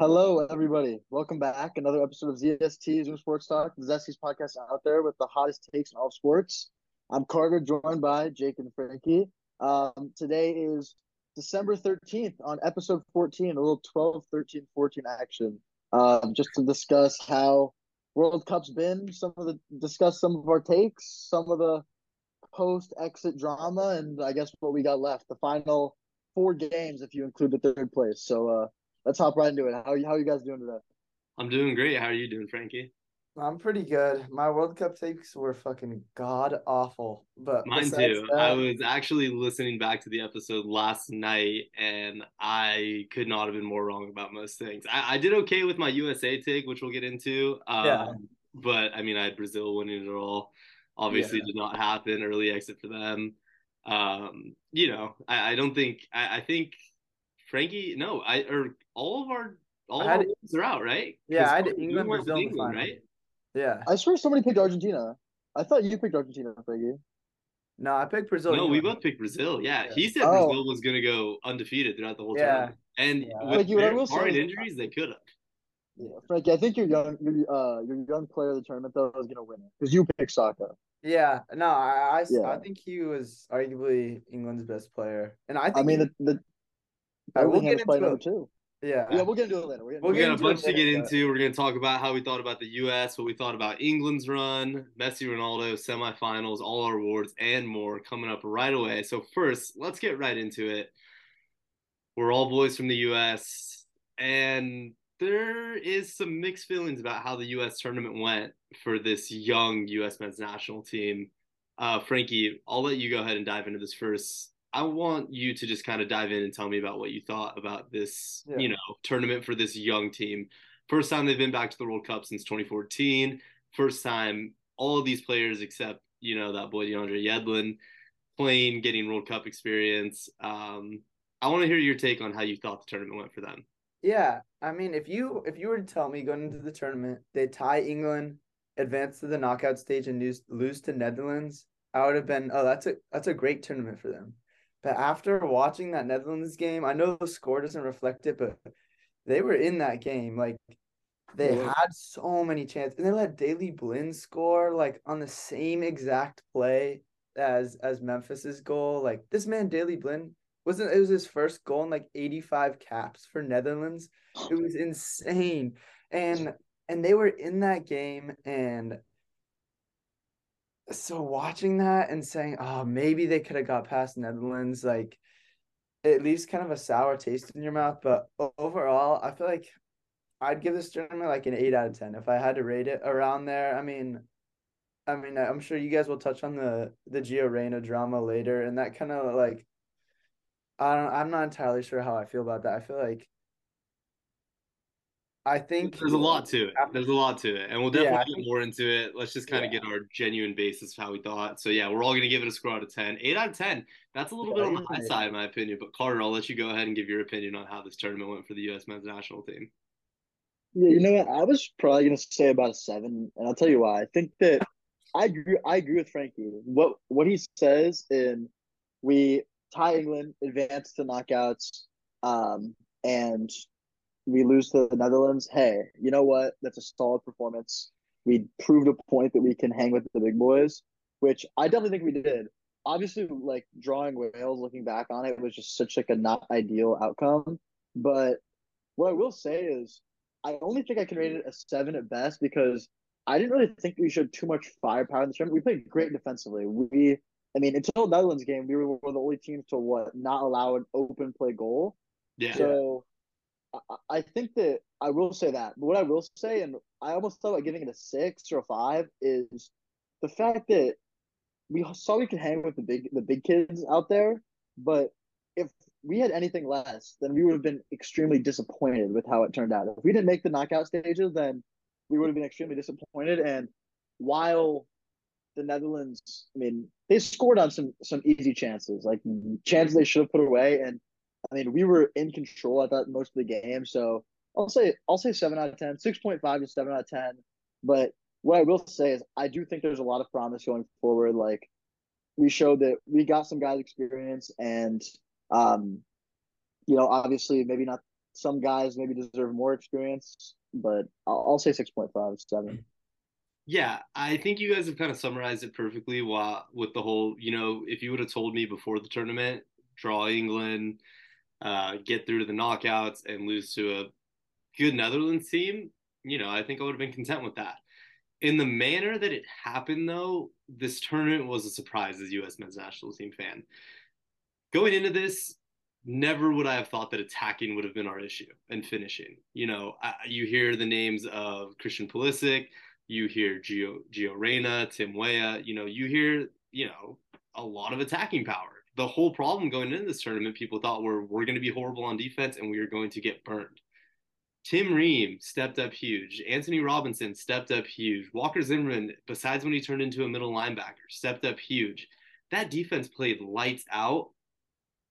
Hello, everybody. Welcome back. Another episode of ZST Zoom Sports Talk, the Zesties podcast out there with the hottest takes in all sports. I'm Carter, joined by Jake and Frankie. Um, today is December 13th on episode 14, a little 12, 13, 14 action, um, just to discuss how World Cup's been, some of the discuss some of our takes, some of the post exit drama, and I guess what we got left. The final four games, if you include the third place. So, uh, let's hop right into it. How how are you guys doing today? I'm doing great. How are you doing, Frankie? I'm pretty good. My World Cup takes were fucking god awful, but mine too. That, I was actually listening back to the episode last night, and I could not have been more wrong about most things. I, I did okay with my USA take, which we'll get into. Um, yeah. But I mean, I had Brazil winning it all. Obviously, yeah. did not happen. Early exit for them. Um, you know, I, I don't think. I, I think Frankie, no, I or all of our all I of our are out, right? Yeah, I had England, Brazil, England, right? Yeah. I swear somebody picked Argentina. I thought you picked Argentina, Frankie. No, I picked Brazil. No, we both picked Brazil. Yeah, yeah. he said oh. Brazil was going to go undefeated throughout the whole yeah. tournament, and yeah. with Frankie, their barring injuries, they could have. Yeah, Frankie, I think your young, your uh, your young player of the tournament though is going to win it because you picked Saka. Yeah, no, I I, yeah. I think he was arguably England's best player, and I think I mean the, the I will get into it. too. Yeah. Yeah, we'll get into it later. We're we got a bunch to get into. We're going to talk about how we thought about the U.S., what we thought about England's run, Messi, Ronaldo, semifinals, all our awards, and more coming up right away. So, first, let's get right into it. We're all boys from the U.S., and there is some mixed feelings about how the U.S. tournament went for this young U.S. men's national team. Uh, Frankie, I'll let you go ahead and dive into this first. I want you to just kind of dive in and tell me about what you thought about this, yeah. you know, tournament for this young team. First time they've been back to the World Cup since 2014. First time all of these players except, you know, that boy DeAndre Yedlin playing, getting World Cup experience. Um, I want to hear your take on how you thought the tournament went for them. Yeah, I mean, if you if you were to tell me going into the tournament they tie England, advance to the knockout stage, and lose lose to Netherlands, I would have been, oh, that's a that's a great tournament for them. But after watching that Netherlands game, I know the score doesn't reflect it, but they were in that game. Like they yeah. had so many chances, and they let Daley Blind score like on the same exact play as as Memphis's goal. Like this man Daley Blind wasn't it was his first goal in like 85 caps for Netherlands. It was insane. And and they were in that game and so watching that and saying, oh, maybe they could have got past Netherlands, like it leaves kind of a sour taste in your mouth. But overall, I feel like I'd give this tournament like an eight out of ten if I had to rate it around there. I mean, I mean, I'm sure you guys will touch on the the Gio Reyna drama later, and that kind of like, I don't, I'm not entirely sure how I feel about that. I feel like I think there's a lot to it. There's a lot to it, and we'll definitely yeah, get more into it. Let's just kind of yeah. get our genuine basis of how we thought. So yeah, we're all gonna give it a score out of ten. Eight out of ten. That's a little yeah, bit on the high side, in my opinion. But Carter, I'll let you go ahead and give your opinion on how this tournament went for the U.S. men's national team. Yeah, you know what? I was probably gonna say about a seven, and I'll tell you why. I think that I agree. I agree with Frankie. What what he says in we tie England, advance to knockouts, um, and we lose to the Netherlands, hey, you know what? That's a solid performance. We proved a point that we can hang with the big boys, which I definitely think we did. Obviously, like drawing Wales, looking back on it, was just such like a not ideal outcome. But what I will say is, I only think I can rate it a seven at best because I didn't really think we showed too much firepower in the tournament. We played great defensively. We, I mean, until the Netherlands game, we were one of the only teams to what not allow an open play goal. Yeah. So I think that I will say that. But what I will say, and I almost thought about giving it a six or a five, is the fact that we saw we could hang with the big the big kids out there, but if we had anything less, then we would have been extremely disappointed with how it turned out. If we didn't make the knockout stages, then we would have been extremely disappointed. And while the Netherlands, I mean, they scored on some some easy chances, like chances they should have put away, and I mean, we were in control. I thought most of the game. So I'll say I'll say seven out of 10, 6.5 to seven out of ten. But what I will say is I do think there's a lot of promise going forward. Like we showed that we got some guys experience and um, you know, obviously maybe not some guys maybe deserve more experience, but I'll, I'll say 6.5, 7. Yeah, I think you guys have kind of summarized it perfectly. While with the whole, you know, if you would have told me before the tournament, draw England, uh, get through to the knockouts, and lose to a good Netherlands team, you know, I think I would have been content with that. In the manner that it happened, though, this tournament was a surprise as U.S. men's national team fan. Going into this, never would I have thought that attacking would have been our issue and finishing. You know, I, you hear the names of Christian Pulisic, you hear Gio Gio Reyna, Tim Weah, you know, you hear, you know, a lot of attacking power. The whole problem going into this tournament, people thought were we're going to be horrible on defense and we are going to get burned. Tim Ream stepped up huge. Antonee Robinson stepped up huge. Walker Zimmerman, besides when he turned into a middle linebacker, stepped up huge. That defense played lights out.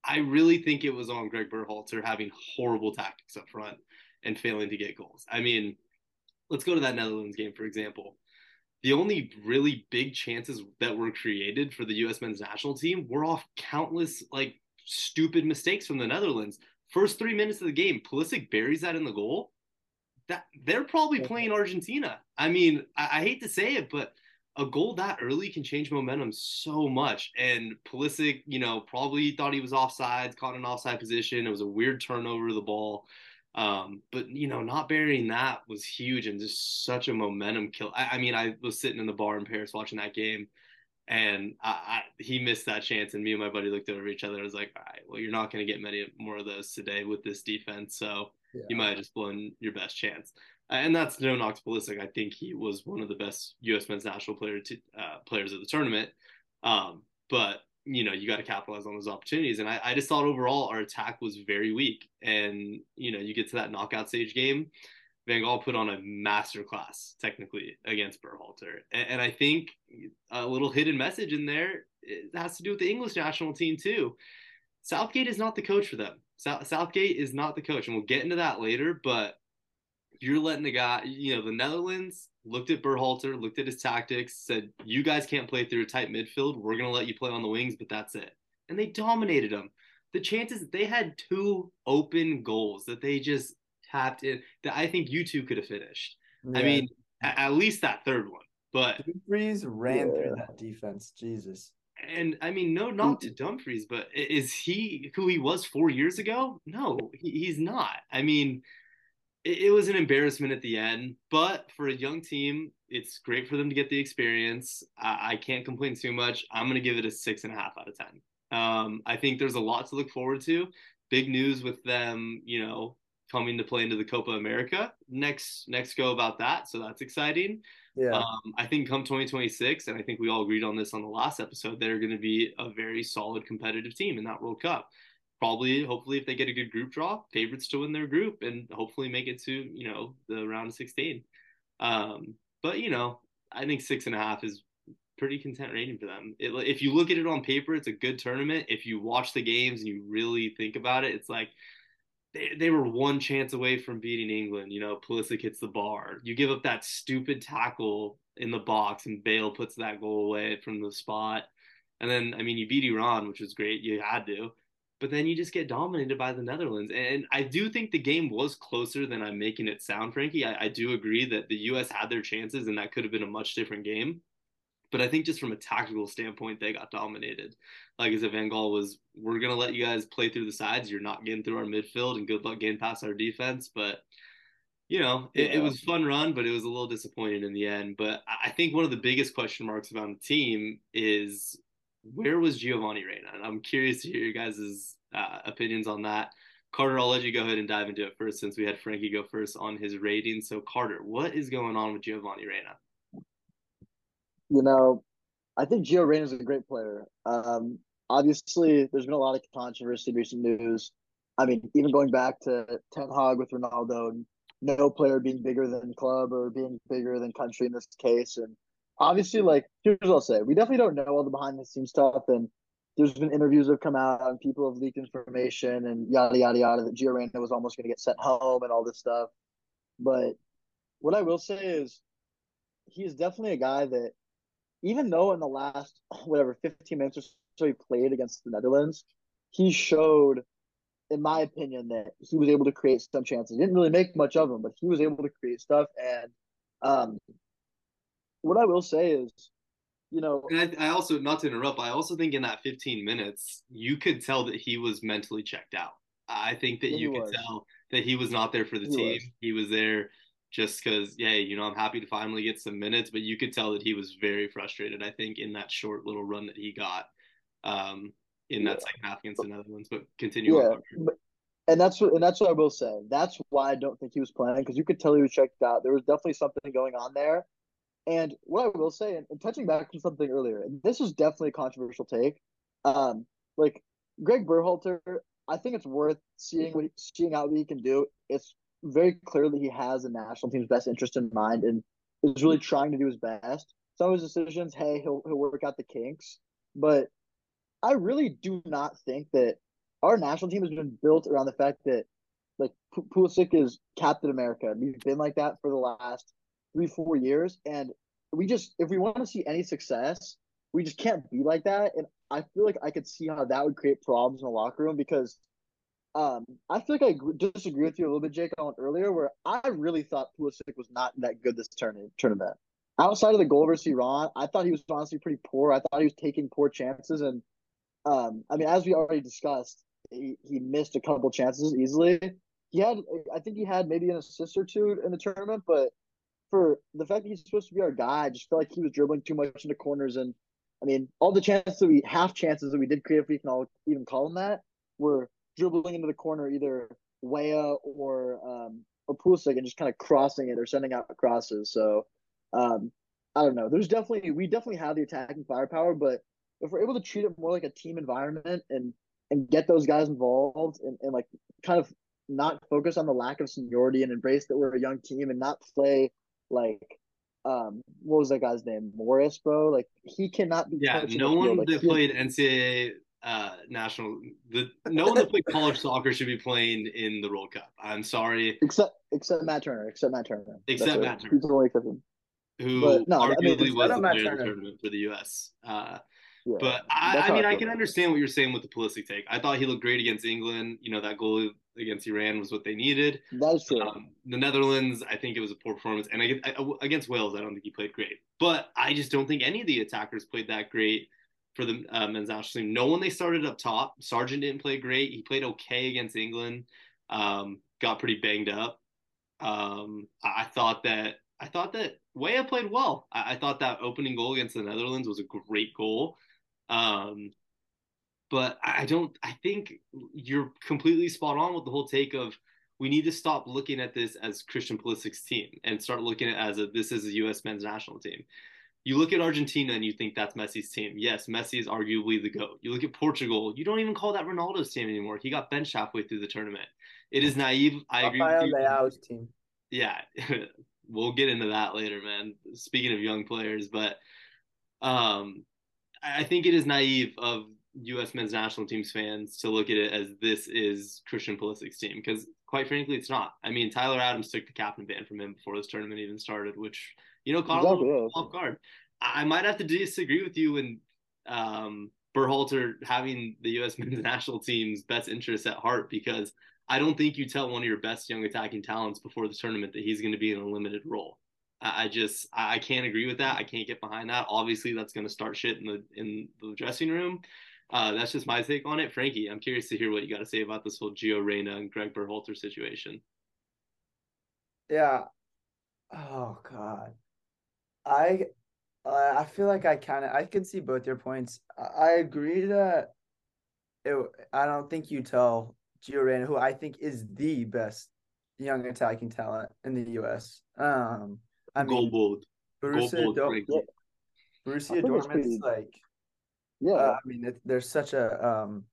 I really think it was on Greg Berhalter having horrible tactics up front and failing to get goals. I mean, let's go to that Netherlands game, for example. The only really big chances that were created for the U.S. men's national team were off countless, like, stupid mistakes from the Netherlands. First three minutes of the game, Pulisic buries that in the goal. That they're probably playing Argentina. I mean, I, I hate to say it, but a goal that early can change momentum so much. And Pulisic, you know, probably thought he was offside, caught an offside position. It was a weird turnover of the ball. Um, but you know, not burying that was huge and just such a momentum kill. I, I mean, I was sitting in the bar in Paris watching that game, and I, I, he missed that chance, and me and my buddy looked over each other. I was like, all right, well, you're not going to get many more of those today with this defense, so yeah. you might have just blown your best chance. And that's no knock to Pulisic. I think he was one of the best U.S. men's national player to, uh, players of the tournament. Um, but you know, you got to capitalize on those opportunities. And I, I just thought overall our attack was very weak. And, you know, you get to that knockout stage game, Van Gaal put on a masterclass technically against Berhalter. And, and I think a little hidden message in there has to do with the English national team too. Southgate is not the coach for them. South, Southgate is not the coach. And we'll get into that later, but you're letting the guy, you know, the Netherlands looked at Berhalter, looked at his tactics, said, "You guys can't play through a tight midfield. We're gonna let you play on the wings, but that's it." And they dominated them. The chances they had two open goals that they just tapped in that I think you two could have finished. Yeah. I mean, at least that third one. But Dumfries ran yeah. through that defense. Jesus. And I mean, no knock to Dumfries, but is he who he was four years ago? No, he, he's not. I mean, it, was an embarrassment at the end, but for a young team, it's great for them to get the experience. I, I can't complain too much. I'm going to give it a six and a half out of 10. Um, I think there's a lot to look forward to. Big news with them, you know, coming to play into the Copa America next next go about that. So that's exciting. Yeah. Um, I think come 2026, and I think we all agreed on this on the last episode, they're going to be a very solid competitive team in that World Cup probably hopefully if they get a good group draw favorites to win their group and hopefully make it to you know the round of 16 um, but you know i think six and a half is pretty content rating for them. It, if you look at it on paper it's a good tournament. If you watch the games and you really think about it it's like they, they were one chance away from beating england. You know Pulisic hits the bar. You give up that stupid tackle in the box and bale puts that goal away from the spot. And then i mean you beat iran which was great. You had to but then you just get dominated by the Netherlands. And I do think the game was closer than I'm making it sound, Frankie. I, I, do agree that the U.S. had their chances and that could have been a much different game. But I think just from a tactical standpoint, they got dominated. Like as if Van Gaal was, we're going to let you guys play through the sides. You're not getting through our midfield and good luck getting past our defense. But, you know, it, yeah. it was fun run, but it was a little disappointing in the end. But I think one of the biggest question marks about the team is where was Giovanni Reyna? And I'm curious to hear your guys' uh, opinions on that. Carter, I'll let you go ahead and dive into it first since we had Frankie go first on his rating. So, Carter, what is going on with Giovanni Reyna? You know, I think Gio Reyna is a great player. Um, obviously, there's been a lot of controversy, in recent news. I mean, even going back to Ten Hag with Ronaldo, no player being bigger than club or being bigger than country in this case. And obviously, like here's what I'll say: we definitely don't know all the behind the scenes stuff, and there's been interviews that have come out and people have leaked information and yada yada yada that Gio Reyna was almost going to get sent home and all this stuff. But what I will say is, he is definitely a guy that, even though in the last whatever 15 minutes or so he played against the Netherlands, he showed in my opinion, that he was able to create some chances. He didn't really make much of them, but he was able to create stuff. And um, what I will say is, you know, and I, I also not to interrupt, I also think in that 15 minutes, you could tell that he was mentally checked out. I think that you could was. tell that he was not there for the he team. Was. He was there just because, yeah, you know, I'm happy to finally get some minutes, but you could tell that he was very frustrated. I think in that short little run that he got um, in that yeah. second half against the Netherlands. But continue. Yeah, but, and that's what and that's what I will say. That's why I don't think he was playing because you could tell he was checked out. There was definitely something going on there. And what I will say, and, and touching back to something earlier, this is definitely a controversial take. Um, like Greg Berhalter, I think it's worth seeing what he, seeing out what he can do. It's very clear that he has the national team's best interest in mind and is really trying to do his best. Some of his decisions, hey, he'll he'll work out the kinks, but I really do not think that our national team has been built around the fact that like P- Pulisic is Captain America. We've been like that for the last three, four years, and we just if we want to see any success, we just can't be like that. And I feel like I could see how that would create problems in the locker room because um, I feel like I disagree with you a little bit, Jake, on earlier, where I really thought Pulisic was not that good this tournament. Tournament outside of the goal versus Iran, I thought he was honestly pretty poor. I thought he was taking poor chances, and um, I mean, as we already discussed, he, he missed a couple chances easily. He had, I think he had maybe an assist or two in the tournament, but for the fact that he's supposed to be our guy, I just felt like he was dribbling too much into corners. And I mean, all the chances that we half chances that we did create, if we can all even call them that, were dribbling into the corner either Weah or um, or Pulisic and just kind of crossing it or sending out crosses. So um, I don't know. There's definitely we definitely have the attacking firepower, but if we're able to treat it more like a team environment and and get those guys involved and, and like kind of not focus on the lack of seniority and embrace that we're a young team and not play like um what was that guy's name? Morris bro? Like he cannot be yeah no one like, that played NCAA uh national the no one that played college soccer should be playing in the World Cup. I'm sorry. Except except Matt Turner except Matt Turner. Except Matt Turner. He's the only exception. Who but, no, arguably I mean, was the player of the tournament for the U.S. Uh, yeah, but I, I mean, I can understand what you're saying with the Pulisic take. I thought he looked great against England. You know, that goal against Iran was what they needed. That's true. Um, the Netherlands, I think it was a poor performance, and against Wales, I don't think he played great. But I just don't think any of the attackers played that great for the uh, men's national team. No one they started up top. Sargent didn't play great. He played okay against England. Um, got pretty banged up. Um, I thought that I thought that Weah played well. I, I, thought that opening goal against the Netherlands was a great goal. Um, but I don't. I think you're completely spot on with the whole take of we need to stop looking at this as Christian Pulisic's team and start looking at it as a this is a U.S. men's national team. You look at Argentina and you think that's Messi's team. Yes, Messi is arguably the GOAT. You look at Portugal, you don't even call that Ronaldo's team anymore. He got benched halfway through the tournament. It is naive. I agree with you. Leao's team. Yeah, we'll get into that later, man. Speaking of young players, but um, I think it is naive of U.S. men's national teams fans to look at it as this is Christian Pulisic's team because, quite frankly, it's not. I mean, Tyler Adams took the captain ban from him before this tournament even started, which you know caught exactly. little off guard. I might have to disagree with you and um, Berhalter having the U.S. men's national team's best interests at heart because I don't think you tell one of your best young attacking talents before the tournament that he's going to be in a limited role. I, just I can't agree with that. I can't get behind that. Obviously, that's going to start shit in the in the dressing room. Uh, that's just my take on it, Frankie. I'm curious to hear what you got to say about this whole Gio Reyna and Greg Berhalter situation. Yeah. Oh God. I I feel like I kind of I can see both your points. I agree that it. I don't think you tell Gio Reyna, who I think is the best young attacking talent in the U.S. Um, I mean, Gold Borussia, Dortmund, Borussia Dortmund's like, yeah. Uh, I mean, it, there's such a um,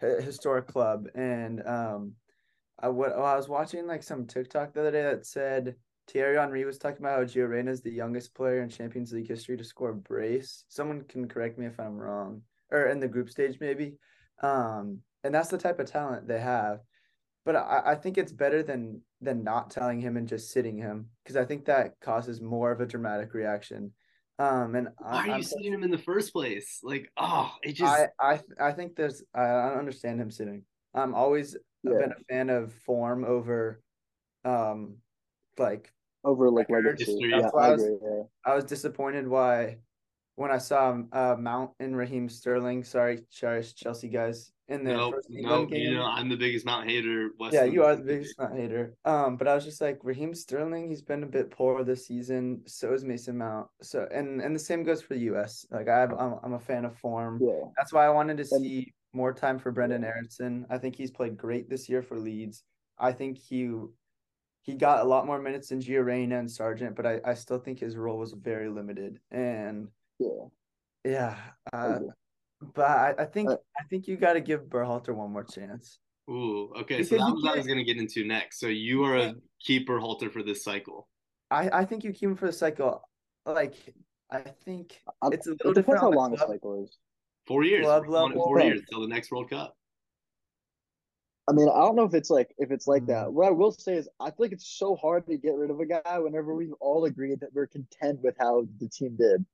historic club, and um, I I was watching like some TikTok the other day that said Thierry Henry was talking about how Gio Reyna is the youngest player in Champions League history to score a brace. Someone can correct me if I'm wrong, or in the group stage maybe. Um, and that's the type of talent they have. But I, I think it's better than than not telling him and just sitting him because I think that causes more of a dramatic reaction. Um, and why I, are you I'm, sitting him in the first place? Like, oh, it just I I I think there's I don't understand him sitting. I'm always yeah. Been a fan of form over, um, like over like legacy. That's yeah, why I, I was, yeah. I was disappointed why when I saw uh, Mount and Raheem Sterling. Sorry, sorry, Chelsea guys. In the nope, first nope, game. You know, I'm the biggest Mount hater. yeah, you are the biggest Mount hater. Um, but I was just like Raheem Sterling. He's been a bit poor this season. So is Mason Mount. So and and the same goes for the U.S. Like I have, I'm I'm a fan of form. Yeah. That's why I wanted to see more time for Brendan Aaronson. I think he's played great this year for Leeds. I think he he got a lot more minutes than Gio Reyna and Sargent, but I, I still think his role was very limited. And yeah, yeah. Uh, but I, I think uh, I think you got to give Berhalter one more chance. Ooh, okay. Because so that was what I was gonna get into next. So you are a keeper halter for this cycle. I I think you keep him for the cycle. Like I think it's a little it different. How long the cycle is? Four years. Club level. Four years till the next World Cup. I mean, I don't know if it's like if it's like mm. that. What I will say is, I feel like it's so hard to get rid of a guy whenever we've all agreed that we're content with how the team did.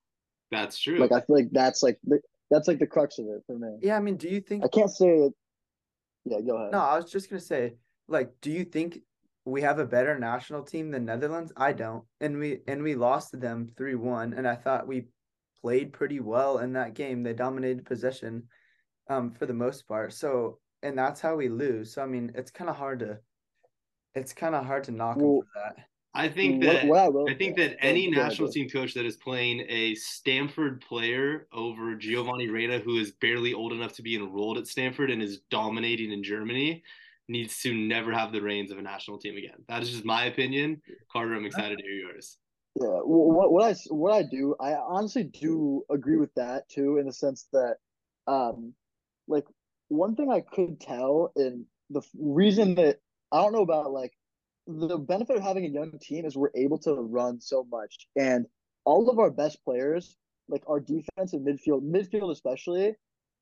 That's true. Like I feel like that's like the, that's like the crux of it for me. Yeah, I mean, do you think I can't say it? Yeah, go ahead. No, I was just gonna say, like, do you think we have a better national team than Netherlands? I don't, and we and we lost to them three one, and I thought we played pretty well in that game. They dominated possession, um, for the most part. So and that's how we lose. So I mean, it's kind of hard to, it's kind of hard to knock well, him for that. I think that what, what I, I, think that any national team coach that is playing a Stanford player over Giovanni Reyna, who is barely old enough to be enrolled at Stanford and is dominating in Germany, needs to never have the reins of a national team again. That is just my opinion. Carter, I'm excited to hear yours. Yeah, what what I what I do, I honestly do agree with that too, in the sense that, um, like one thing I could tell, and the reason that I don't know about like the benefit of having a young team is we're able to run so much, and all of our best players, like our defense and midfield, midfield especially,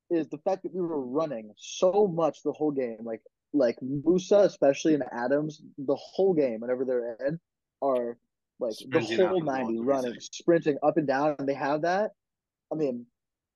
is the fact that we were running so much the whole game. Like like Musah especially and Adams, the whole game whenever they're in, are like sprinting the whole ninety running, sprinting up and down, and they have that. I mean,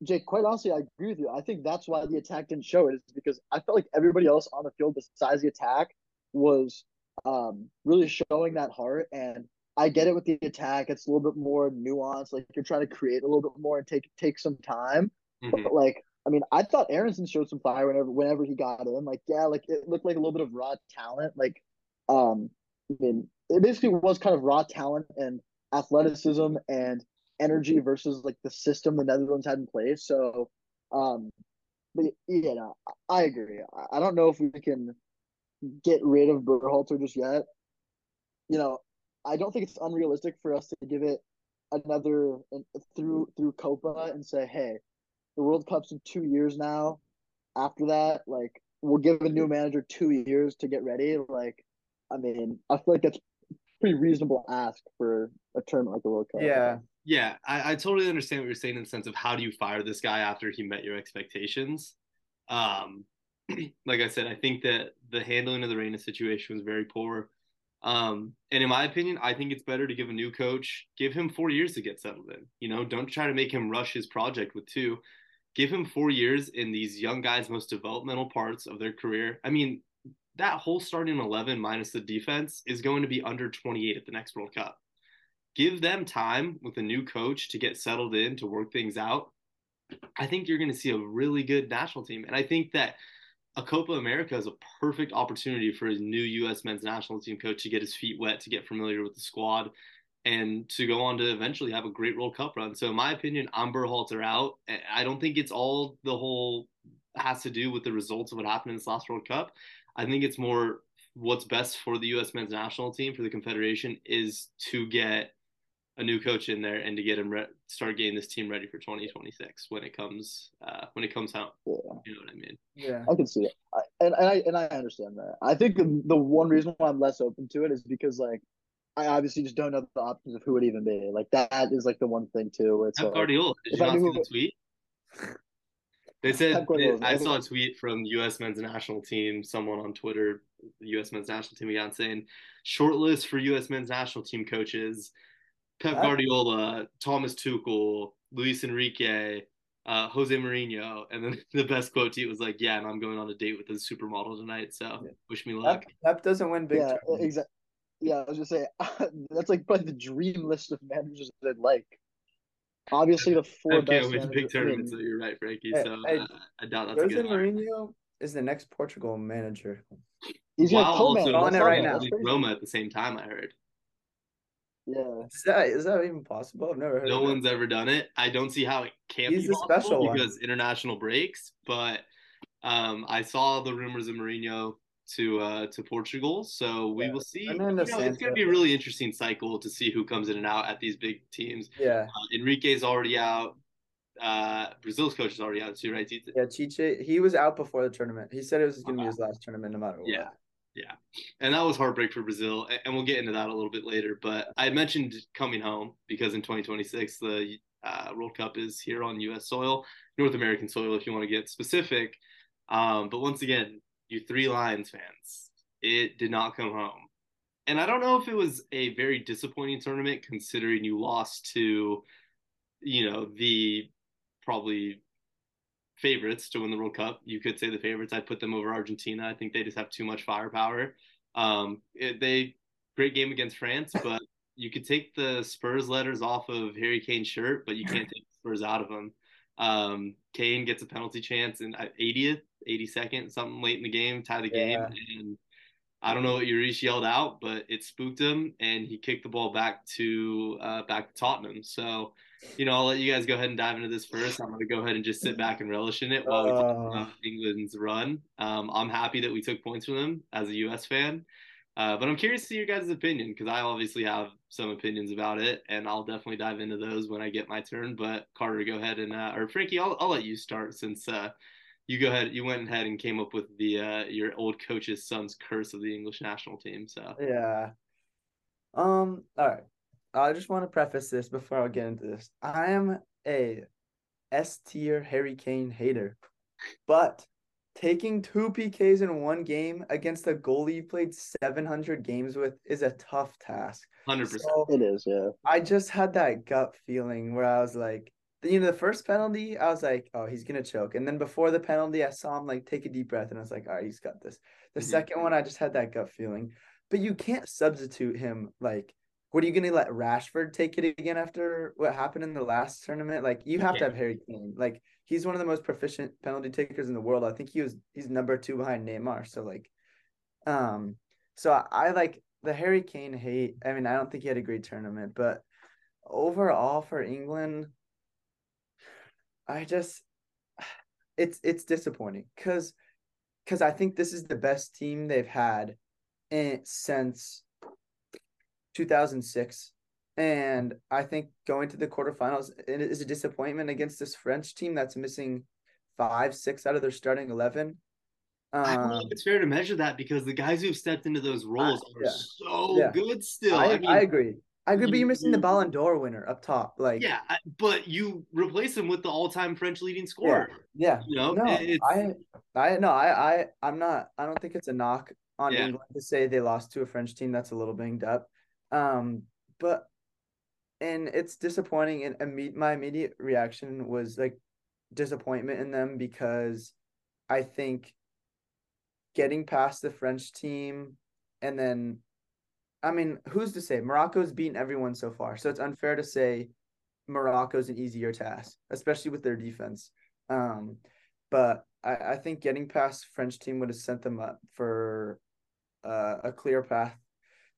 Jake, quite honestly, I agree with you. I think that's why the attack didn't show it, is because I felt like everybody else on the field besides the attack was um, really showing that heart. And I get it with the attack; it's a little bit more nuanced. Like you're trying to create a little bit more and take take some time. Mm-hmm. But like, I mean, I thought Aaronson showed some fire whenever whenever he got in. Like, yeah, like it looked like a little bit of raw talent. Like, um, I mean, it basically was kind of raw talent and athleticism and energy versus like the system the Netherlands had in place. So, um, but yeah, no, I agree. I don't know if we can get rid of Berhalter just yet. You know, I don't think it's unrealistic for us to give it another through through Copa and say, hey, the World Cup's in two years now. After that, like we'll give a new manager two years to get ready. Like, I mean, I feel like that's pretty reasonable ask for a tournament like the World Cup. Yeah. Yeah, I, I totally understand what you're saying in the sense of how do you fire this guy after he met your expectations. Um, like I said, I think that the handling of the Reyna situation was very poor. Um, and in my opinion, I think it's better to give a new coach, give him four years to get settled in. You know, don't try to make him rush his project with two. Give him four years in these young guys' most developmental parts of their career. I mean, that whole starting 11 minus the defense is going to be under 28 at the next World Cup. Give them time with a new coach to get settled in, to work things out. I think you're going to see a really good national team. And I think that a Copa America is a perfect opportunity for his new U.S. men's national team coach to get his feet wet, to get familiar with the squad, and to go on to eventually have a great World Cup run. So, in my opinion, Amber Halter out. I don't think it's all the whole has to do with the results of what happened in this last World Cup. I think it's more what's best for the U.S. men's national team for the Confederation is to get a new coach in there and to get him re- start getting this team ready for 2026 when it comes uh, when it comes out. Yeah. You know what I mean? Yeah, I can see it, I, and, and I and I understand that. I think the, the one reason why I'm less open to it is because like I obviously just don't know the options of who would even be. Like that is like the one thing too. Where it's like, Guardiola. Did you not see the tweet? They said I saw a tweet from U.S. men's national team, someone on Twitter, the U.S. men's national team again, saying shortlist for U.S. men's national team coaches: Pep Guardiola, Thomas Tuchel, Luis Enrique, uh, Jose Mourinho, and then the best quote to you was like, "Yeah, and I'm going on a date with a supermodel tonight, so Yeah. wish me luck." Pep, Pep doesn't win big yeah, exactly. Yeah, I was just saying that's like probably the dream list of managers that I'd like. Obviously, the four I can't best win big tournaments, mean, so you're right, Frankie. Hey, so hey, uh, I doubt that's a Jose good one. Mourinho is the next Portugal manager. he's gonna also Calling it right not- now. that's with crazy. Roma at the same time, I heard. Yeah, Is that is that even possible? I've never heard. No of one's ever done it. I don't see how it can't He's be the possible special one. because international breaks. But um, I saw the rumors of Mourinho to uh, to Portugal, so we Yeah. will see. Fernando You know, it's going to be a really interesting cycle to see who comes in and out at these big teams. Yeah, Uh, Enrique's already out. Uh, Brazil's coach is already out too, right? Tite? yeah. Tite, he was out before the tournament. He said it was going to be his last tournament, no matter what. Yeah. Yeah, and that was heartbreak for Brazil, and we'll get into that a little bit later. But I mentioned coming home because in 2026 the uh, World Cup is here on U.S. soil, North American soil, if you want to get specific. Um, but once again, you three Lions fans, it did not come home, and I don't know if it was a very disappointing tournament considering you lost to, you know, the probably favorites to win the World Cup. You could say the favorites. I'd put them over Argentina. I think they just have too much firepower. Um, it, they great game against France, but you could take the Spurs letters off of Harry Kane's shirt, but you can't take the Spurs out of them. Um, Kane gets a penalty chance in uh, 80th, 82nd, something late in the game, tie the game, Yeah. and I don't know what Urish yelled out, but it spooked him, and he kicked the ball back to uh, back to Tottenham. So, you know, I'll let you guys go ahead and dive into this first. I'm going to go ahead and just sit back and relish in it while we talk Uh. about England's run. Um, I'm happy that we took points from them as a U.S. fan, uh, but I'm curious to see your guys' opinion because I obviously have some opinions about it, and I'll definitely dive into those when I get my turn. But Carter, go ahead and uh, or Frankie, I'll I'll let you start since uh, you go ahead. You went ahead and came up with the uh, your old coach's son's curse of the English national team. So Yeah. Um, all right. I just want to preface this before I get into this. I am a S tier Harry Kane hater, but taking two PKs in one game against a goalie you played 700 games with is a tough task. hundred percent. So it is. Yeah, I just had that gut feeling where I was like, you know, the first penalty, I was like, oh, he's gonna choke. And then before the penalty, I saw him like take a deep breath, and I was like, all right, he's got this. The Mhm. second one, I just had that gut feeling. But you can't substitute him. Like, what are you gonna let Rashford take it again after what happened in the last tournament? Like, you have to have Harry Kane. Like, he's one of the most proficient penalty takers in the world. I think he was he's number two behind Neymar. So like, um, so I, I like the Harry Kane hate. I mean, I don't think he had a great tournament, but overall for England, I just it's it's disappointing because because I think this is the best team they've had in, since 2006. And I think going to the quarterfinals it is a disappointment against this French team that's missing five, six out of their starting 11. I don't know Um, if it's fair to measure that because the guys who've stepped into those roles are yeah. so Yeah. good still. I, I, mean, I agree. I agree, but you- you're missing the Ballon d'Or winner up top. Like, yeah, but you replace him with the all-time French leading scorer. yeah. You know, No, it's, I, I no, I, I, I'm not. I don't think it's a knock on Yeah. England to say they lost to a French team that's a little banged up. Um, but and it's disappointing. And imme- my immediate reaction was like disappointment in them because I think getting past the French team and then, I mean, who's to say Morocco's beaten everyone so far, so it's unfair to say Morocco's an easier task, especially with their defense. Um, but I, I think getting past French team would have sent them up for uh, a clear path,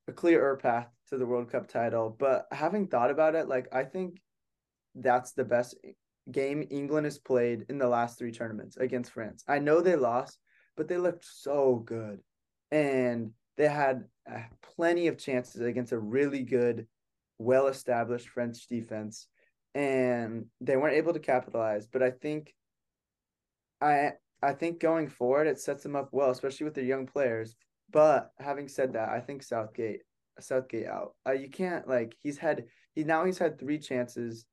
a clearer path to the World Cup title. But having thought about it, like I think that's the best game England has played in the last three tournaments against France. I know they lost, but they looked so good, and they had uh, plenty of chances against a really good, well-established French defense, and they weren't able to capitalize. But I think, I I think going forward, it sets them up well, especially with their young players. But having said that, I think Southgate Southgate out. Uh, you can't like he's had he now he's had three chances,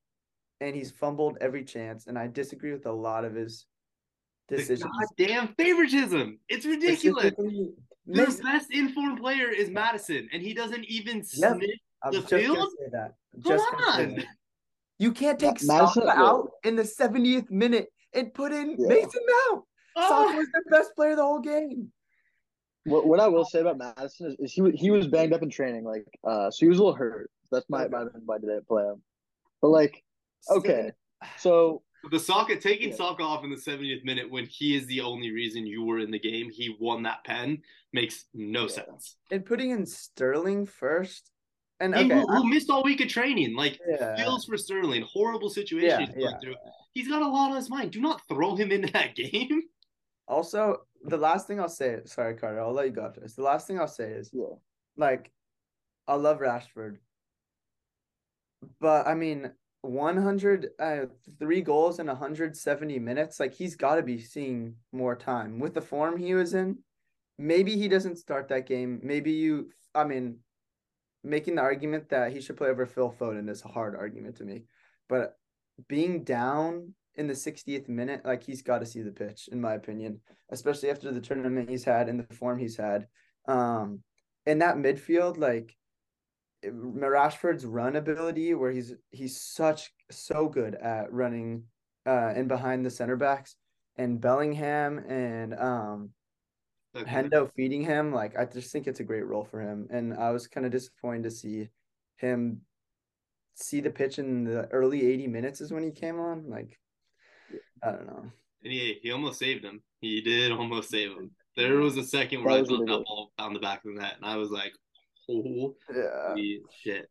and he's fumbled every chance. And I disagree with a lot of his decisions. the decisions. goddamn favoritism. It's ridiculous. Specifically, Their best informed player is Maddison, and he doesn't even Yep. sniff. I was the just gonna field? say that. Come Just gonna say on. that. You can't take Maddison- Saka out in the 70th minute and put in Yeah. Mason Mount. Saka was the best player the whole game. What, what I will say about Maddison is, is he he was banged up in training, like uh, so he was a little hurt. That's my Okay. my why did they play him? But like, okay, so The Saka taking Yeah. Saka off in the 70th minute when he is the only reason you were in the game, he won that pen makes no Yeah. sense. And putting in Sterling first. And He okay, who, who missed all week of training, like Yeah. feels for Sterling, horrible situation Yeah, he's yeah. through. He's got a lot on his mind. Do not throw him into that game. Also, the last thing I'll say, sorry, Carter, I'll let you go after this. The last thing I'll say is, yeah, like, I love Rashford, but I mean, 100, uh, three goals in 170 minutes, like, he's got to be seeing more time with the form he was in. Maybe he doesn't start that game. Maybe you, I mean, making the argument that he should play over Phil Foden is a hard argument to me, but being down in the 60th minute, like he's got to see the pitch, in my opinion, especially after the tournament he's had and the form he's had. Um, in that midfield, like Rashford's run ability, where he's he's such so good at running, uh, and behind the center backs, and Bellingham and um Hendo feeding him, like I just think it's a great role for him, and I was kind of disappointed to see him see the pitch in the early 80 minutes is when he came on. Like, I don't know. And he, he almost saved him. He did almost save him. There was a second where I was thought that ball down the back of the net, and I was like, holy Yeah. shit.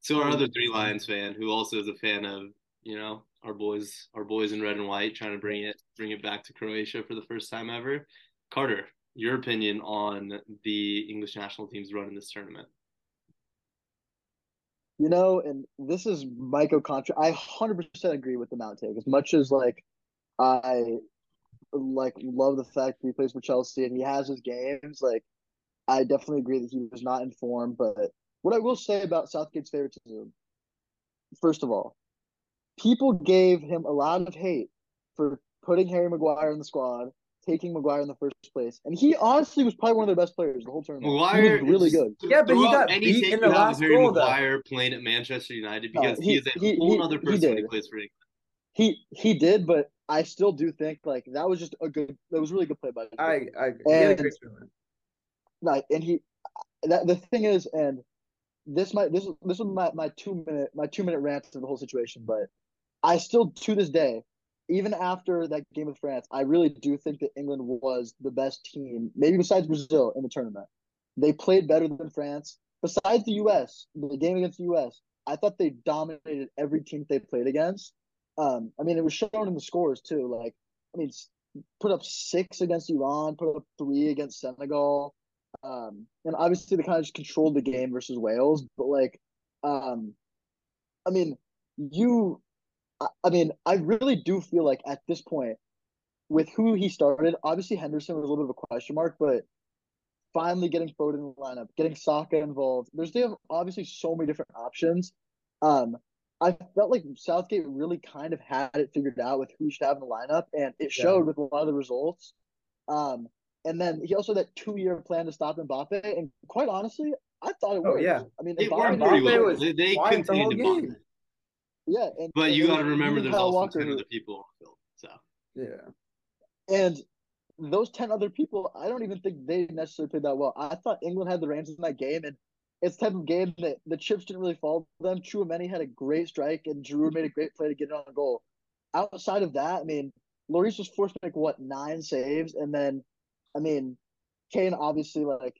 So our other three Lions fan, who also is a fan of, you know, our boys, our boys in red and white, trying to bring it, bring it back to Croatia for the first time ever. Carter, your opinion on the English national team's run in this tournament? You know, and this is Michael Contra. I hundred percent agree with the Mount take. As much as like I like love the fact that he plays for Chelsea and he has his games, like I definitely agree that he was not informed. But what I will say about Southgate's favoritism, first of all, people gave him a lot of hate for putting Harry Maguire in the squad, taking Maguire in the first place, and he honestly was probably one of their best players the whole tournament. Maguire he was really good. Yeah, but he got any beat take in you the have last Harry goal, though. Playing at Manchester United No, because he, he- is a he- whole he- other person when he did. plays for England. He he did, but I still do think like that was just a good. That was really good play by. him. I, I, he had And- great tournament. Like, and he, that the thing is, and this might this is this was my my two minute my two minute rant to the whole situation, but I still to this day, even after that game with France, I really do think that England was the best team, maybe besides Brazil in the tournament. They played better than France. Besides the U.S., the game against the U.S., I thought they dominated every team they played against. Um, I mean, it was shown in the scores too. Like, I mean, put up six against Iran, put up three against Senegal. Um, and obviously they kind of just controlled the game versus Wales, but like, um, I mean, you, I, I mean, I really do feel like at this point, with who he started, obviously Henderson was a little bit of a question mark, but finally getting Foden in the lineup, getting Saka involved, there's they have obviously so many different options. Um, I felt like Southgate really kind of had it figured out with who he should have in the lineup, and it Yeah. showed with a lot of the results. Um, and then he also had that two-year plan to stop Mbappe, and quite honestly, I thought it Oh, worked. yeah. I mean, It Mbappe, worked pretty Mbappe well. was They, they quiet the whole contained Mbappe. game. Yeah, and, But and you got to remember there's Kyle also Walker 10 other people on the field. So Yeah. And those 10 other people, I don't even think they necessarily played that well. I thought England had the reins in that game, and it's the type of game that the chips didn't really fall to them. Tchouameni had a great strike, and Giroud made a great play to get it on goal. Outside of that, I mean, Lloris was forced to make, what, nine saves? And then, I mean, Kane obviously, like,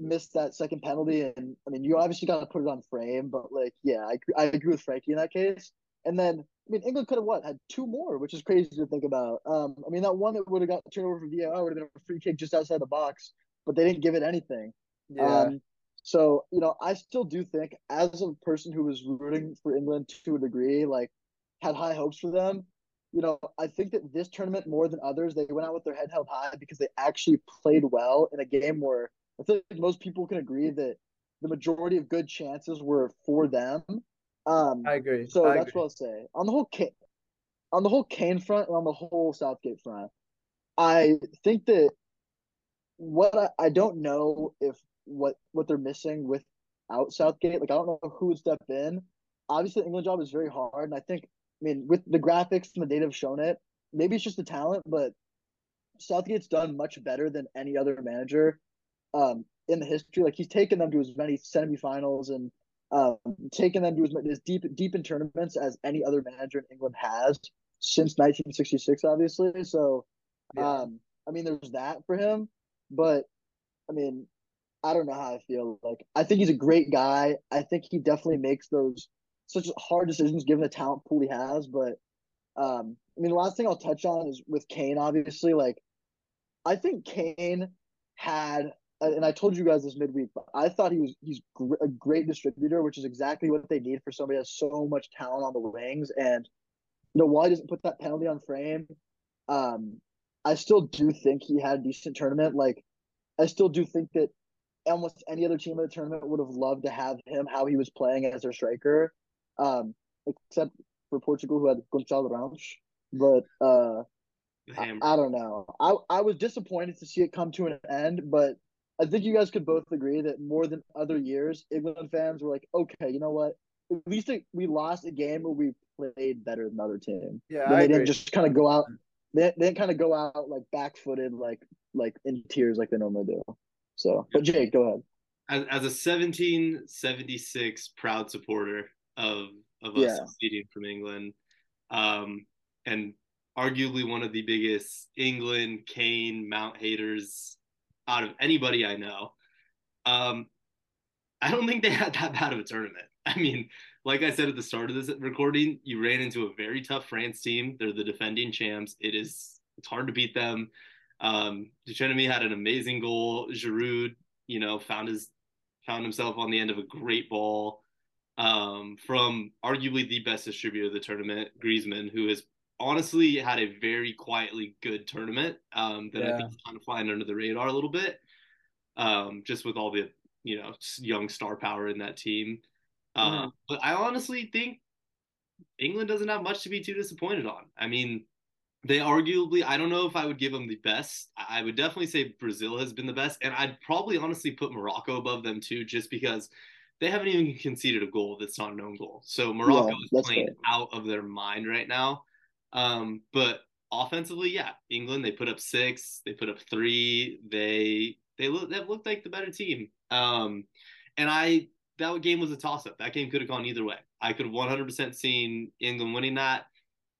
missed that second penalty. And, I mean, you obviously got to put it on frame, but, like, yeah, I, I agree with Frankie in that case. And then, I mean, England could have what had two more, which is crazy to think about. Um, I mean, that one that would have got turned over for VAR would have been a free kick just outside the box, but they didn't give it anything. Yeah. Um, so you know, I still do think, as a person who was rooting for England to a degree, like had high hopes for them. You know, I think that this tournament more than others, they went out with their head held high because they actually played well in a game where I feel like most people can agree that the majority of good chances were for them. Um, I agree. so I that's agree. what I'll say. On the whole Kane, on the whole Kane front and on the whole Southgate front, I think that what I, I don't know if what what they're missing without Southgate, like I don't know who would step in, obviously the England job is very hard, and I think I mean with the graphics and the data have shown it. Maybe it's just the talent, but Southgate's done much better than any other manager um, in the history. Like he's taken them to as many semifinals and um, taken them to as, as deep deep in tournaments as any other manager in England has since 1966, obviously. So, yeah. um, I mean, there's that for him, but I mean, I don't know how I feel. Like, I think he's a great guy. I think he definitely makes those such hard decisions given the talent pool he has. But, um, I mean, the last thing I'll touch on is with Kane. Obviously, like, I think Kane had and I told you guys this midweek, but I thought he was he's gr- a great distributor, which is exactly what they need for somebody that has so much talent on the wings. And you know, while he doesn't put that penalty on frame, um, I still do think he had a decent tournament. Like, I still do think that almost any other team in the tournament would have loved to have him how he was playing as their striker, um, except for Portugal who had Gonçalo Ramos. But uh, I, I, don't know. I I was disappointed to see it come to an end, but I think you guys could both agree that more than other years, England fans were like, okay, you know what? At least it, we lost a game where we played better than the other team. Yeah, they I didn't just kind of go out. They, they didn't kind of go out like back footed, like like in tears, like they normally do. So, but Jake, go ahead. As, as a 1776 proud supporter of of us Yeah. from England, um, and arguably one of the biggest England Kane Mount haters out of anybody I know. Um, I don't think they had that bad of a tournament. I mean, like I said at the start of this recording, you ran into a very tough France team. They're the defending champs. It is it's hard to beat them. Um, Tchouameni had an amazing goal. Giroud, you know, found his found himself on the end of a great ball um, from arguably the best distributor of the tournament, Griezmann, who has honestly had a very quietly good tournament um, that I think is kind of flying under the radar a little bit, um, just with all the you know young star power in that team. Uh, Mhm. But I honestly think England doesn't have much to be too disappointed on. I mean, they arguably, I don't know if I would give them the best. I I would definitely say Brazil has been the best, and I'd probably honestly put Morocco above them too, just because they haven't even conceded a goal that's not an own goal. So Morocco Yeah, is playing fair. out of their mind right now. Um, but offensively, yeah, England they put up six, they put up three, they they look they've looked like the better team. Um, and I that game was a toss up. That game could have gone either way. I could have 100% seen England winning that.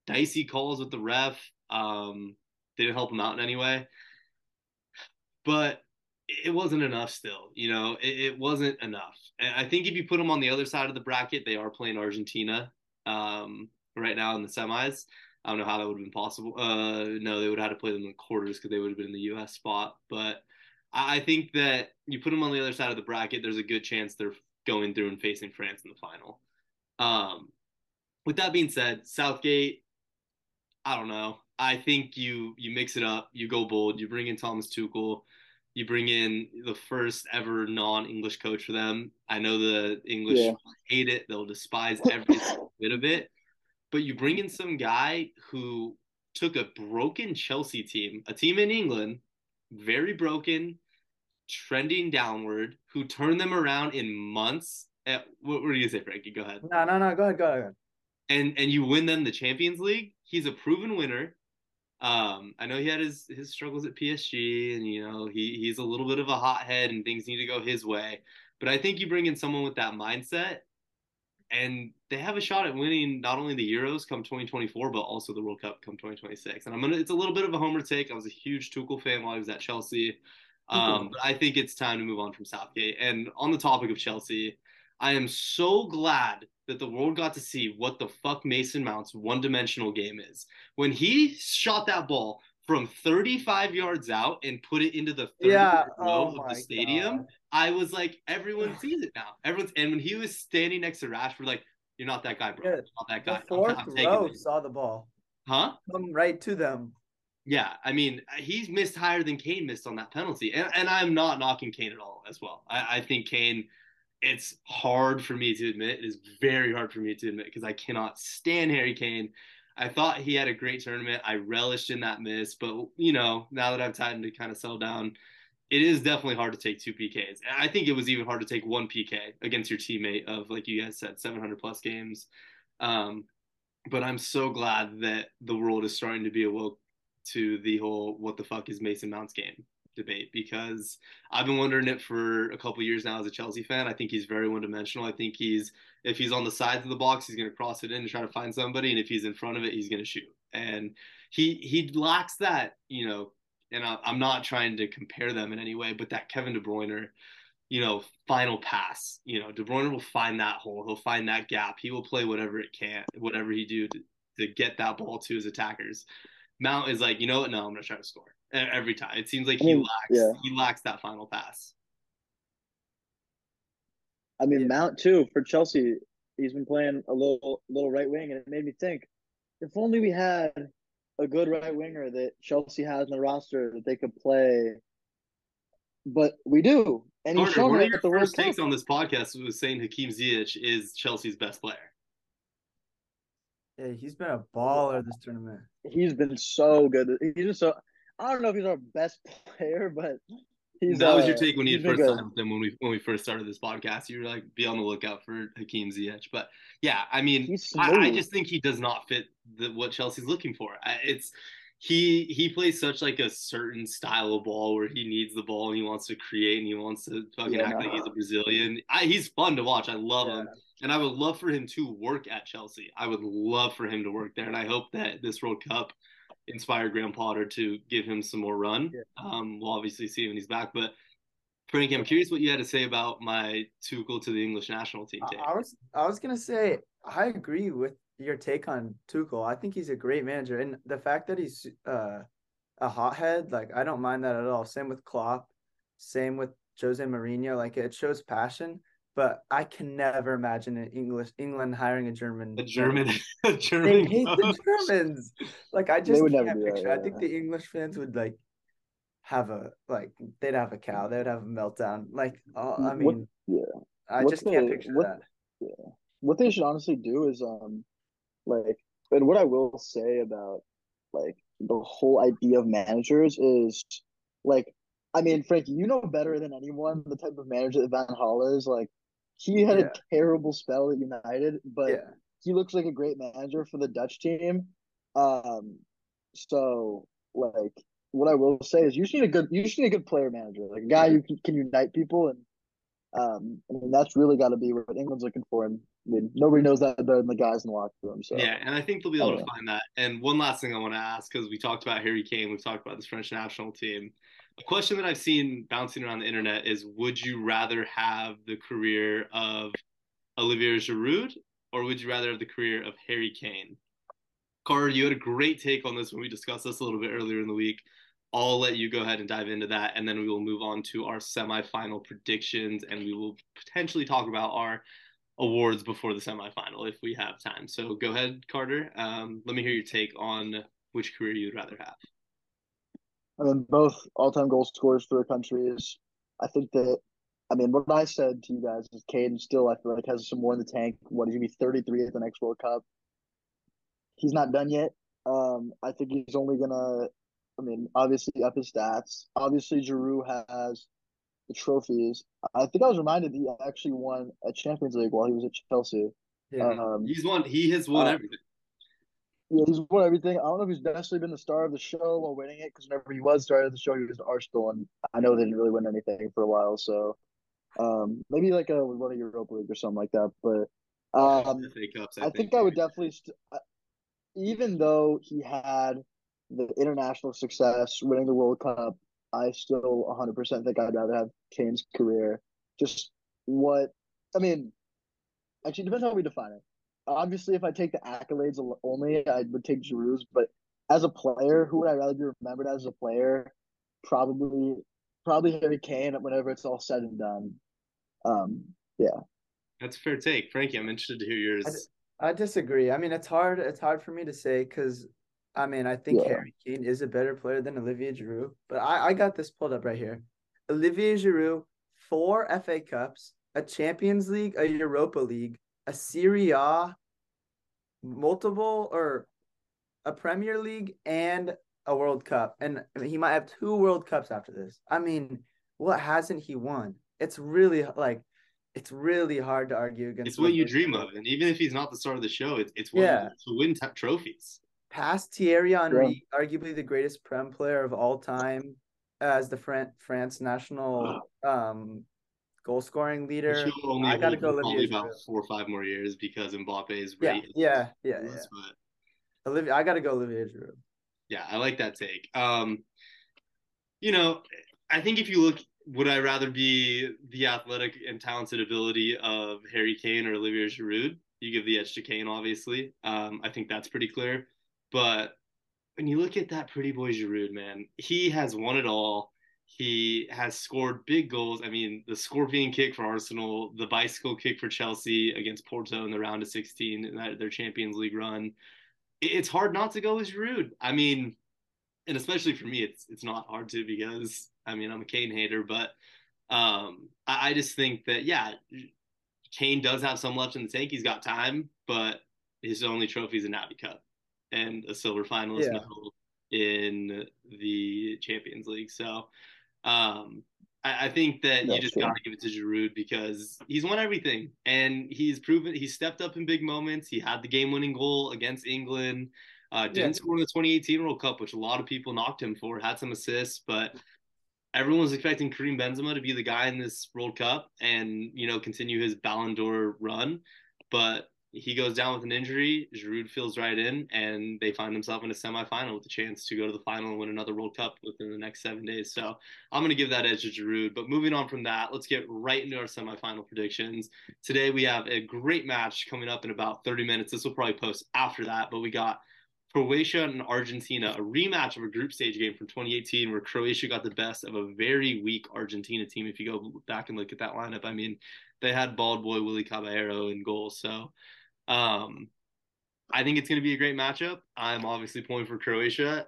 Dicey calls with the ref um, didn't help them out in any way. But it wasn't enough still. You know, it, it wasn't enough. And I think if you put them on the other side of the bracket, they are playing Argentina um, right now in the semis. I don't know how that would have been possible. Uh, no, they would have had to play them in the quarters because they would have been in the U.S. spot. But I I think that you put them on the other side of the bracket, there's a good chance they're going through and facing France in the final. Um, with that being said, Southgate, I don't know. I think you you mix it up, you go bold, you bring in Thomas Tuchel, you bring in the first ever non-English coach for them. I know the English Yeah. hate it; they'll despise every bit of it. But you bring in some guy who took a broken Chelsea team, a team in England, very broken, trending downward, who turned them around in months. Eh, what were you gonna say, Frankie? Go ahead No, no, no. Go ahead, go ahead. and and you win them the Champions League. He's a proven winner. Um, I know he had his his struggles at PSG, and you know he he's a little bit of a hothead, and things need to go his way. But I think you bring in someone with that mindset, and they have a shot at winning not only the Euros come 2024, but also the World Cup come 2026. And I'm gonna it's a little bit of a homer take. I was a huge Tuchel fan while I was at Chelsea. Um, but I think it's time to move on from Southgate. And on the topic of Chelsea, I am so glad that the world got to see what the fuck Mason Mount's one dimensional game is. When he shot that ball from 35 yards out and put it into the third Yeah. row Oh of the stadium, God. I was like, everyone sees it now. Everyone's and when he was standing next to Rashford, like, you're not that guy, bro. You're not that guy. The I'm- I'm row saw the ball Huh? come right to them. Yeah, I mean, he's missed higher than Kane missed on that penalty, and and I'm not knocking Kane at all as well. I, I think Kane, it's hard for me to admit. It is very hard for me to admit because I cannot stand Harry Kane. I thought he had a great tournament. I relished in that miss, but you know, now that I've time to kind of settle down, it is definitely hard to take two PKs. I think it was even hard to take one PK against your teammate of like you guys said, 700 plus games. Um, but I'm so glad that the world is starting to be awoke to the whole "what the fuck is Mason Mount's game" debate because I've been wondering it for a couple years now as a Chelsea fan. I think he's very one dimensional. I think he's if he's on the sides of the box, he's going to cross it in and try to find somebody, and if he's in front of it, he's going to shoot. And he he lacks that, you know. And I, I'm not trying to compare them in any way, but that Kevin De Bruyne, you know, final pass. You know, De Bruyne will find that hole. He'll find that gap. He will play whatever it can, whatever he do to, to get that ball to his attackers. Mount is like, you know what? No, I'm gonna try to score every time. It seems like I mean, he lacks yeah. he lacks that final pass. I mean. Mount too for Chelsea. He's been playing a little little right wing, and it made me think: if only we had a good right winger that Chelsea has in the roster that they could play. But we do, and Carter, he's shown one of your first takes on this podcast was saying Hakim Ziyech is Chelsea's best player. Yeah, he's been a baller this tournament. He's been so good. He's just so. I don't know if he's our best player, but he's. That was uh, your take when you first signed with him when we when we first started this podcast. You were like, be on the lookout for Hakim Ziyech. But yeah, I mean, I, I, just think he does not fit the, what Chelsea's looking for. It's he he plays such like a certain style of ball where he needs the ball and he wants to create and he wants to fucking yeah. act like he's a Brazilian. I, he's fun to watch. I love yeah. him. And I would love for him to work at Chelsea. I would love for him to work there. And I hope that this World Cup inspire Graham Potter to give him some more run. Yeah. Um, we'll obviously see when he's back. But Frankie, I'm curious what you had to say about my Tuchel to the English national team take. I was I was gonna say I agree with your take on Tuchel. I think he's a great manager, and the fact that he's uh, a hothead, like I don't mind that at all. Same with Klopp, same with Jose Mourinho. Like it shows passion but I can never imagine an English England hiring a German. A German, a German. They hate the Germans. Like I just can't picture. That, yeah. I think the English fans would like have a like they'd have a cow. They'd have a meltdown. Like uh, I mean, what, yeah. I just can't picture what, that. Yeah. What they should honestly do is um, like, and what I will say about like the whole idea of managers is like I mean, Frankie, you know better than anyone the type of manager that Van Gaal is. Like, he had yeah. a terrible spell at United, but yeah. he looks like a great manager for the Dutch team. Um, so like what I will say is you just need a good you just need a good player manager, like a guy who can, can unite people, and um, I mean that's really got to be what England's looking for. And I mean nobody knows that better than the guys in the locker room. So yeah, and I think they'll be able to know. find that. And one last thing I want to ask because we talked about Harry Kane, we've talked about this French national team a question that I've seen bouncing around the internet is would you rather have the career of Olivier Giroud or would you rather have the career of Harry Kane? Carter, you had a great take on this when we discussed this a little bit earlier in the week. I'll let you go ahead and dive into that, and then we will move on to our semifinal predictions, and we will potentially talk about our awards before the semifinal if we have time. So go ahead, Carter. Um, let me hear your take on which career you'd rather have. I mean, both all-time goal scorers for their countries. I think that, I mean, what I said to you guys is Kane still, I feel like, has some more in the tank. What, he's to be 33 at the next World Cup. He's not done yet. Um, I think he's only to, I mean, obviously up his stats. Obviously, Giroud has the trophies. I think I was reminded he actually won a Champions League while he was at Chelsea. Yeah, um, he's won. He has won uh, everything. Yeah, he's won everything. I don't know if he's necessarily been the star of the show while winning it, because whenever he was star of the show, he was Arsenal, and I know they didn't really win anything for a while. So um, maybe like a won a Europa League or something like that. But um, Cups, I, I, think, I would definitely, st- even though he had the international success, winning the World Cup, I still 100% think I'd rather have Kane's career. Just what I mean, actually depends how we define it obviously, if I take the accolades only, I would take Giroud's. But as a player, who would I rather be remembered as a player? Probably, probably Harry Kane. Whenever it's all said and done, um, yeah. That's a fair take, Frankie. I'm interested to hear yours. I, I disagree. I mean, it's hard. It's hard for me to say because, I mean, I think yeah. Harry Kane is a better player than Olivier Giroud. But I, I got this pulled up right here. Olivier Giroud, four FA Cups, a Champions League, a Europa League, a Serie A, multiple or a Premier League and a World Cup, and he might have two World Cups after this. I mean, what hasn't he won? It's really like it's really hard to argue against. It's what you dream of, and even if he's not the star of the show, it's it's Yeah. to win t- trophies. Past Thierry Henry, arguably the greatest prem player of all time, as the Fran- France national um goal scoring leader. Only I gotta go Olivier about Giroud. four or five more years because Mbappe's Yeah, rate. is yeah, yeah, ridiculous, yeah. But Olivier, I gotta go Olivier Giroud. yeah, I like that take. Um, you know, I think if you look, would I rather be the athletic and talented ability of Harry Kane or Olivier Giroud? You give the edge to Kane, obviously. Um, I think that's pretty clear. But when you look at that pretty boy Giroud, man, he has won it all. He has scored big goals. I mean, the scorpion kick for Arsenal, the bicycle kick for Chelsea against Porto in the round of 16 in that, their Champions League run. It's hard not to go with Giroud. I mean, and especially for me, it's it's not hard to because I mean I'm a Kane hater, but um, I, I just think that yeah, Kane does have some left in the tank. He's got time, but his only trophy is an Audi Cup and a silver finalist Yeah. medal in the Champions League. So um, I, I think that you just got to give it to Giroud because he's won everything and he's proven he stepped up in big moments. He had the game-winning goal against England. Uh, didn't Yeah. score in the 2018 World Cup, which a lot of people knocked him for. Had some assists, but everyone was expecting Karim Benzema to be the guy in this World Cup and you know continue his Ballon d'Or run. But he goes down with an injury. Giroud fills right in, and they find themselves in a semifinal with a chance to go to the final and win another World Cup within the next seven days. So I'm going to give that edge to Giroud. But moving on from that, let's get right into our semifinal predictions. Today we have a great match coming up in about 30 minutes. This will probably post after that, but we got Croatia and Argentina, a rematch of a group stage game from 2018 where Croatia got the best of a very weak Argentina team. If you go back and look at that lineup, I mean, they had bald boy Willie Caballero in goal. So um, I think it's going to be a great matchup. I'm obviously pulling for Croatia.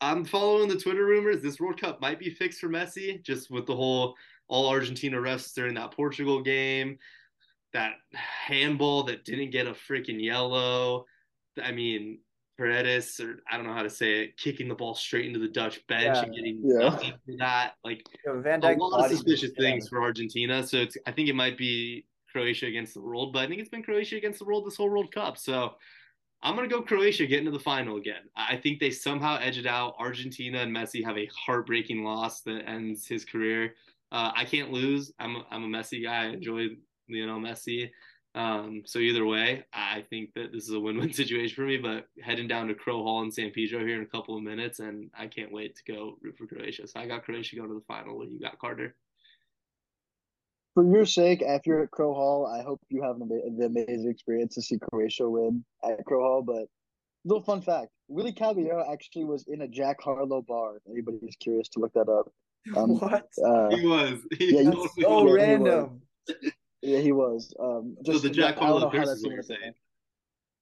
I'm following the Twitter rumors. This World Cup might be fixed for Messi, just with the whole all Argentina refs during that Portugal game, that handball that didn't get a freaking yellow. I mean, Paredes, or I don't know how to say it, kicking the ball straight into the Dutch bench Yeah. and getting Yeah. nothing for that. Like Yo, a lot of suspicious things for Argentina. So it's I think it might be Croatia against the world, but I think it's been Croatia against the world this whole World Cup. So I'm gonna go Croatia getting to the final again. I think they somehow edge it out. Argentina and Messi have a heartbreaking loss that ends his career. Uh, I can't lose. I'm a, I'm a Messi guy. I enjoy Lionel Messi. Um, so either way, I think that this is a win-win situation for me. But heading down to Crow Hall in San Pedro here in a couple of minutes, and I can't wait to go root for Croatia. So I got Croatia going to the final. What you got, Carter? For your sake, after you're at Crow Hall, I hope you have an, ama- the amazing experience to see Croatia win at Crow Hall. But little fun fact: Willie Caballero actually was in a Jack Harlow bar. If anybody's curious to look that up. Um, what? Uh, He was. He Yeah, That's totally so was. he random. yeah, he was. Um, So the Jack I don't know Harlow curse is what you're saying.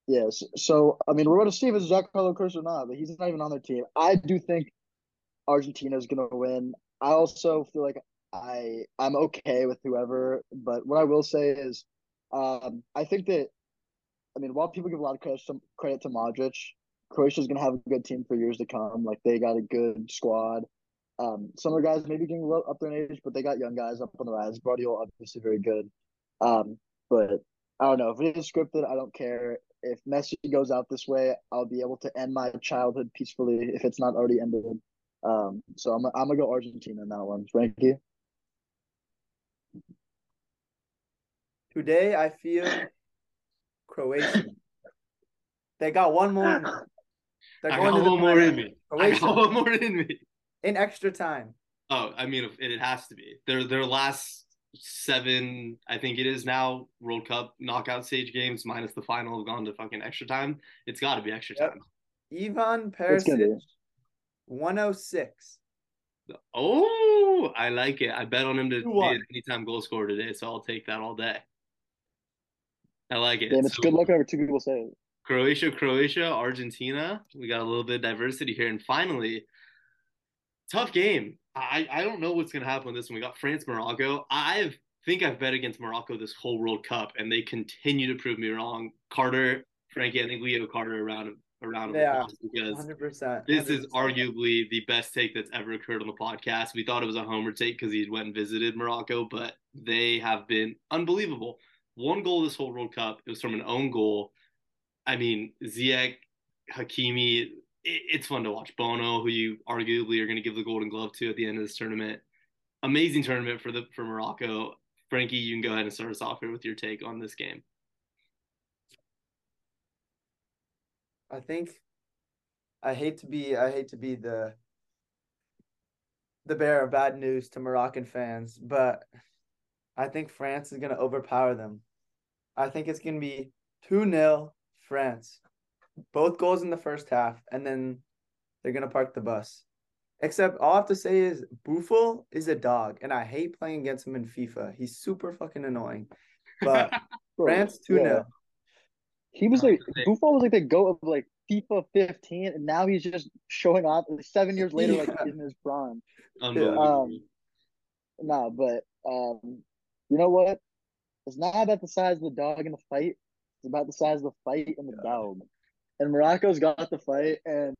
Yes. So I mean, we're going to see if it's Jack Harlow curse or not, but he's not even on their team. I do think Argentina is going to win. I also feel like I I'm okay with whoever, but what I will say is, um, I think that, I mean, while people give a lot of credit to, credit to Modric, Croatia's to have a good team for years to come. Like they got a good squad. Um, some of the guys maybe getting up there in age, but they got young guys up on the rise. Gvardiol obviously very good. Um, but I don't know if it is scripted. I don't care if Messi goes out this way. I'll be able to end my childhood peacefully if it's not already ended. Um, so I'm I'm gonna go Argentina in that one. Frankie, Today I feel Croatian. They got one more. Ah. in- They're I going got to the one more in final. me. I Croatia got one more in me. in extra time. Oh, I mean, it, it has to be. Their their last seven, I think it is now World Cup knockout stage games minus the final have gone to fucking extra time. It's got to be extra Yep. time. Ivan It's. Perisic, 106. Oh, I like it. I bet on him to be an anytime goal scorer today, so I'll take that all day. I like it. damn, it's So, good luck whenever two people saying. Croatia, Croatia, Argentina. We got a little bit of diversity here. And finally, tough game. I, I don't know what's going to happen with this one. We got France, Morocco. I think I've bet against Morocco this whole World Cup, and they continue to prove me wrong. Carter, Frankie, I think we owe Carter around a round of Yeah, applause because Hundred percent. this is arguably the best take that's ever occurred on the podcast. We thought it was a homer take because he went and visited Morocco, but they have been unbelievable. One goal this whole World Cup. It was from an own goal. I mean, Ziyech, Hakimi. It, it's fun to watch. Bono, who you arguably are going to give the Golden Glove to at the end of this tournament. Amazing tournament for the for Morocco. Frankie, you can go ahead and start us off here with your take on this game. I think I hate to be I hate to be the the bearer of bad news to Moroccan fans, but I think France is gonna overpower them. I think it's gonna be 2-0 France. Both goals in the first half, and then they're gonna park the bus. Except all I have to say is Boufal is a dog, and I hate playing against him in FIFA. He's super fucking annoying. But France 2 0. yeah. He was like Boufal was like the goat of like FIFA 15, and now he's just showing off seven years later, like Yeah. in his prime. Unbelievable. Um, No, but um, you know what? It's not about the size of the dog in the fight. It's about the size of the fight in the dog. And Morocco's got the fight, and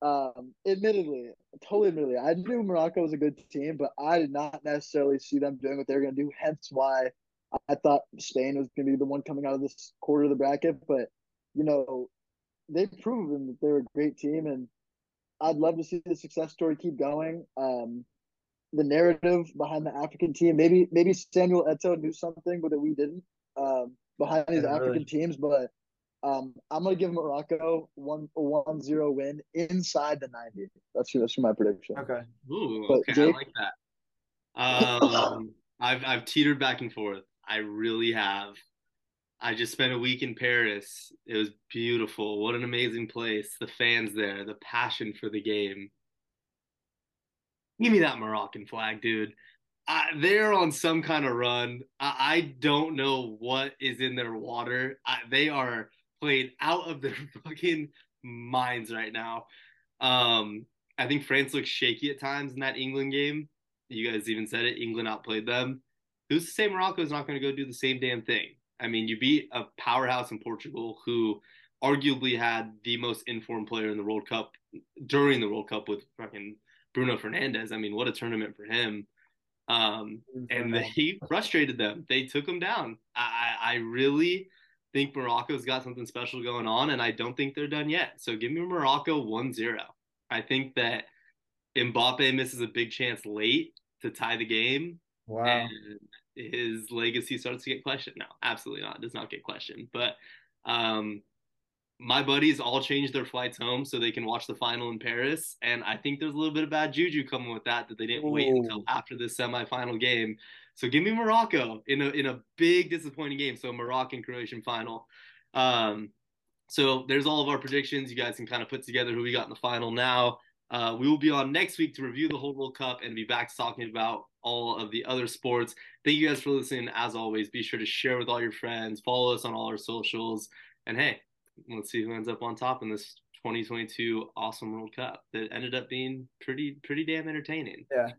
um, admittedly, totally admittedly, I knew Morocco was a good team, but I did not necessarily see them doing what they were going to do. Hence, why I thought Spain was going to be the one coming out of this quarter of the bracket. But you know, they've proven that they're a great team, and I'd love to see the success story keep going. Um, the narrative behind the African team. Maybe maybe Samuel Eto'o knew something, but that we didn't um, behind these Yeah, African really. teams. But um, I'm gonna give Morocco one a one zero win inside the 90. That's that's my prediction. Okay. Ooh, But okay, Jake- I like that. Um, I've I've teetered back and forth. I really have. I just spent a week in Paris. It was beautiful. What an amazing place. The fans there, the passion for the game. Give me that Moroccan flag, dude. I, they're on some kind of run. I, I don't know what is in their water. I, they are played out of their fucking minds right now. Um, I think France looks shaky at times in that England game. You guys even said it. England outplayed them. Who's to say Morocco is not going to go do the same damn thing? I mean, you beat a powerhouse in Portugal who arguably had the most informed player in the World Cup during the World Cup with fucking Bruno Fernandes. I mean, what a tournament for him. Um, and they frustrated them. They took him down. I, I really think Morocco's got something special going on, and I don't think they're done yet. So give me Morocco 1 0. I think that Mbappe misses a big chance late to tie the game, Wow. and his legacy starts to get questioned. No, absolutely not. It does not get questioned. But um, my buddies all changed their flights home so they can watch the final in Paris. And I think there's a little bit of bad juju coming with that, that they didn't wait until after the semifinal game. So give me Morocco in a in a big disappointing game. So Moroccan Croatian final. Um, so there's all of our predictions. You guys can kind of put together who we got in the final now. Uh, we will be on next week to review the whole World Cup and be back talking about all of the other sports. Thank you guys for listening. As always, be sure to share with all your friends, follow us on all our socials, and hey, let's see who ends up on top in this 2022 awesome World Cup that ended up being pretty pretty damn entertaining. Yeah.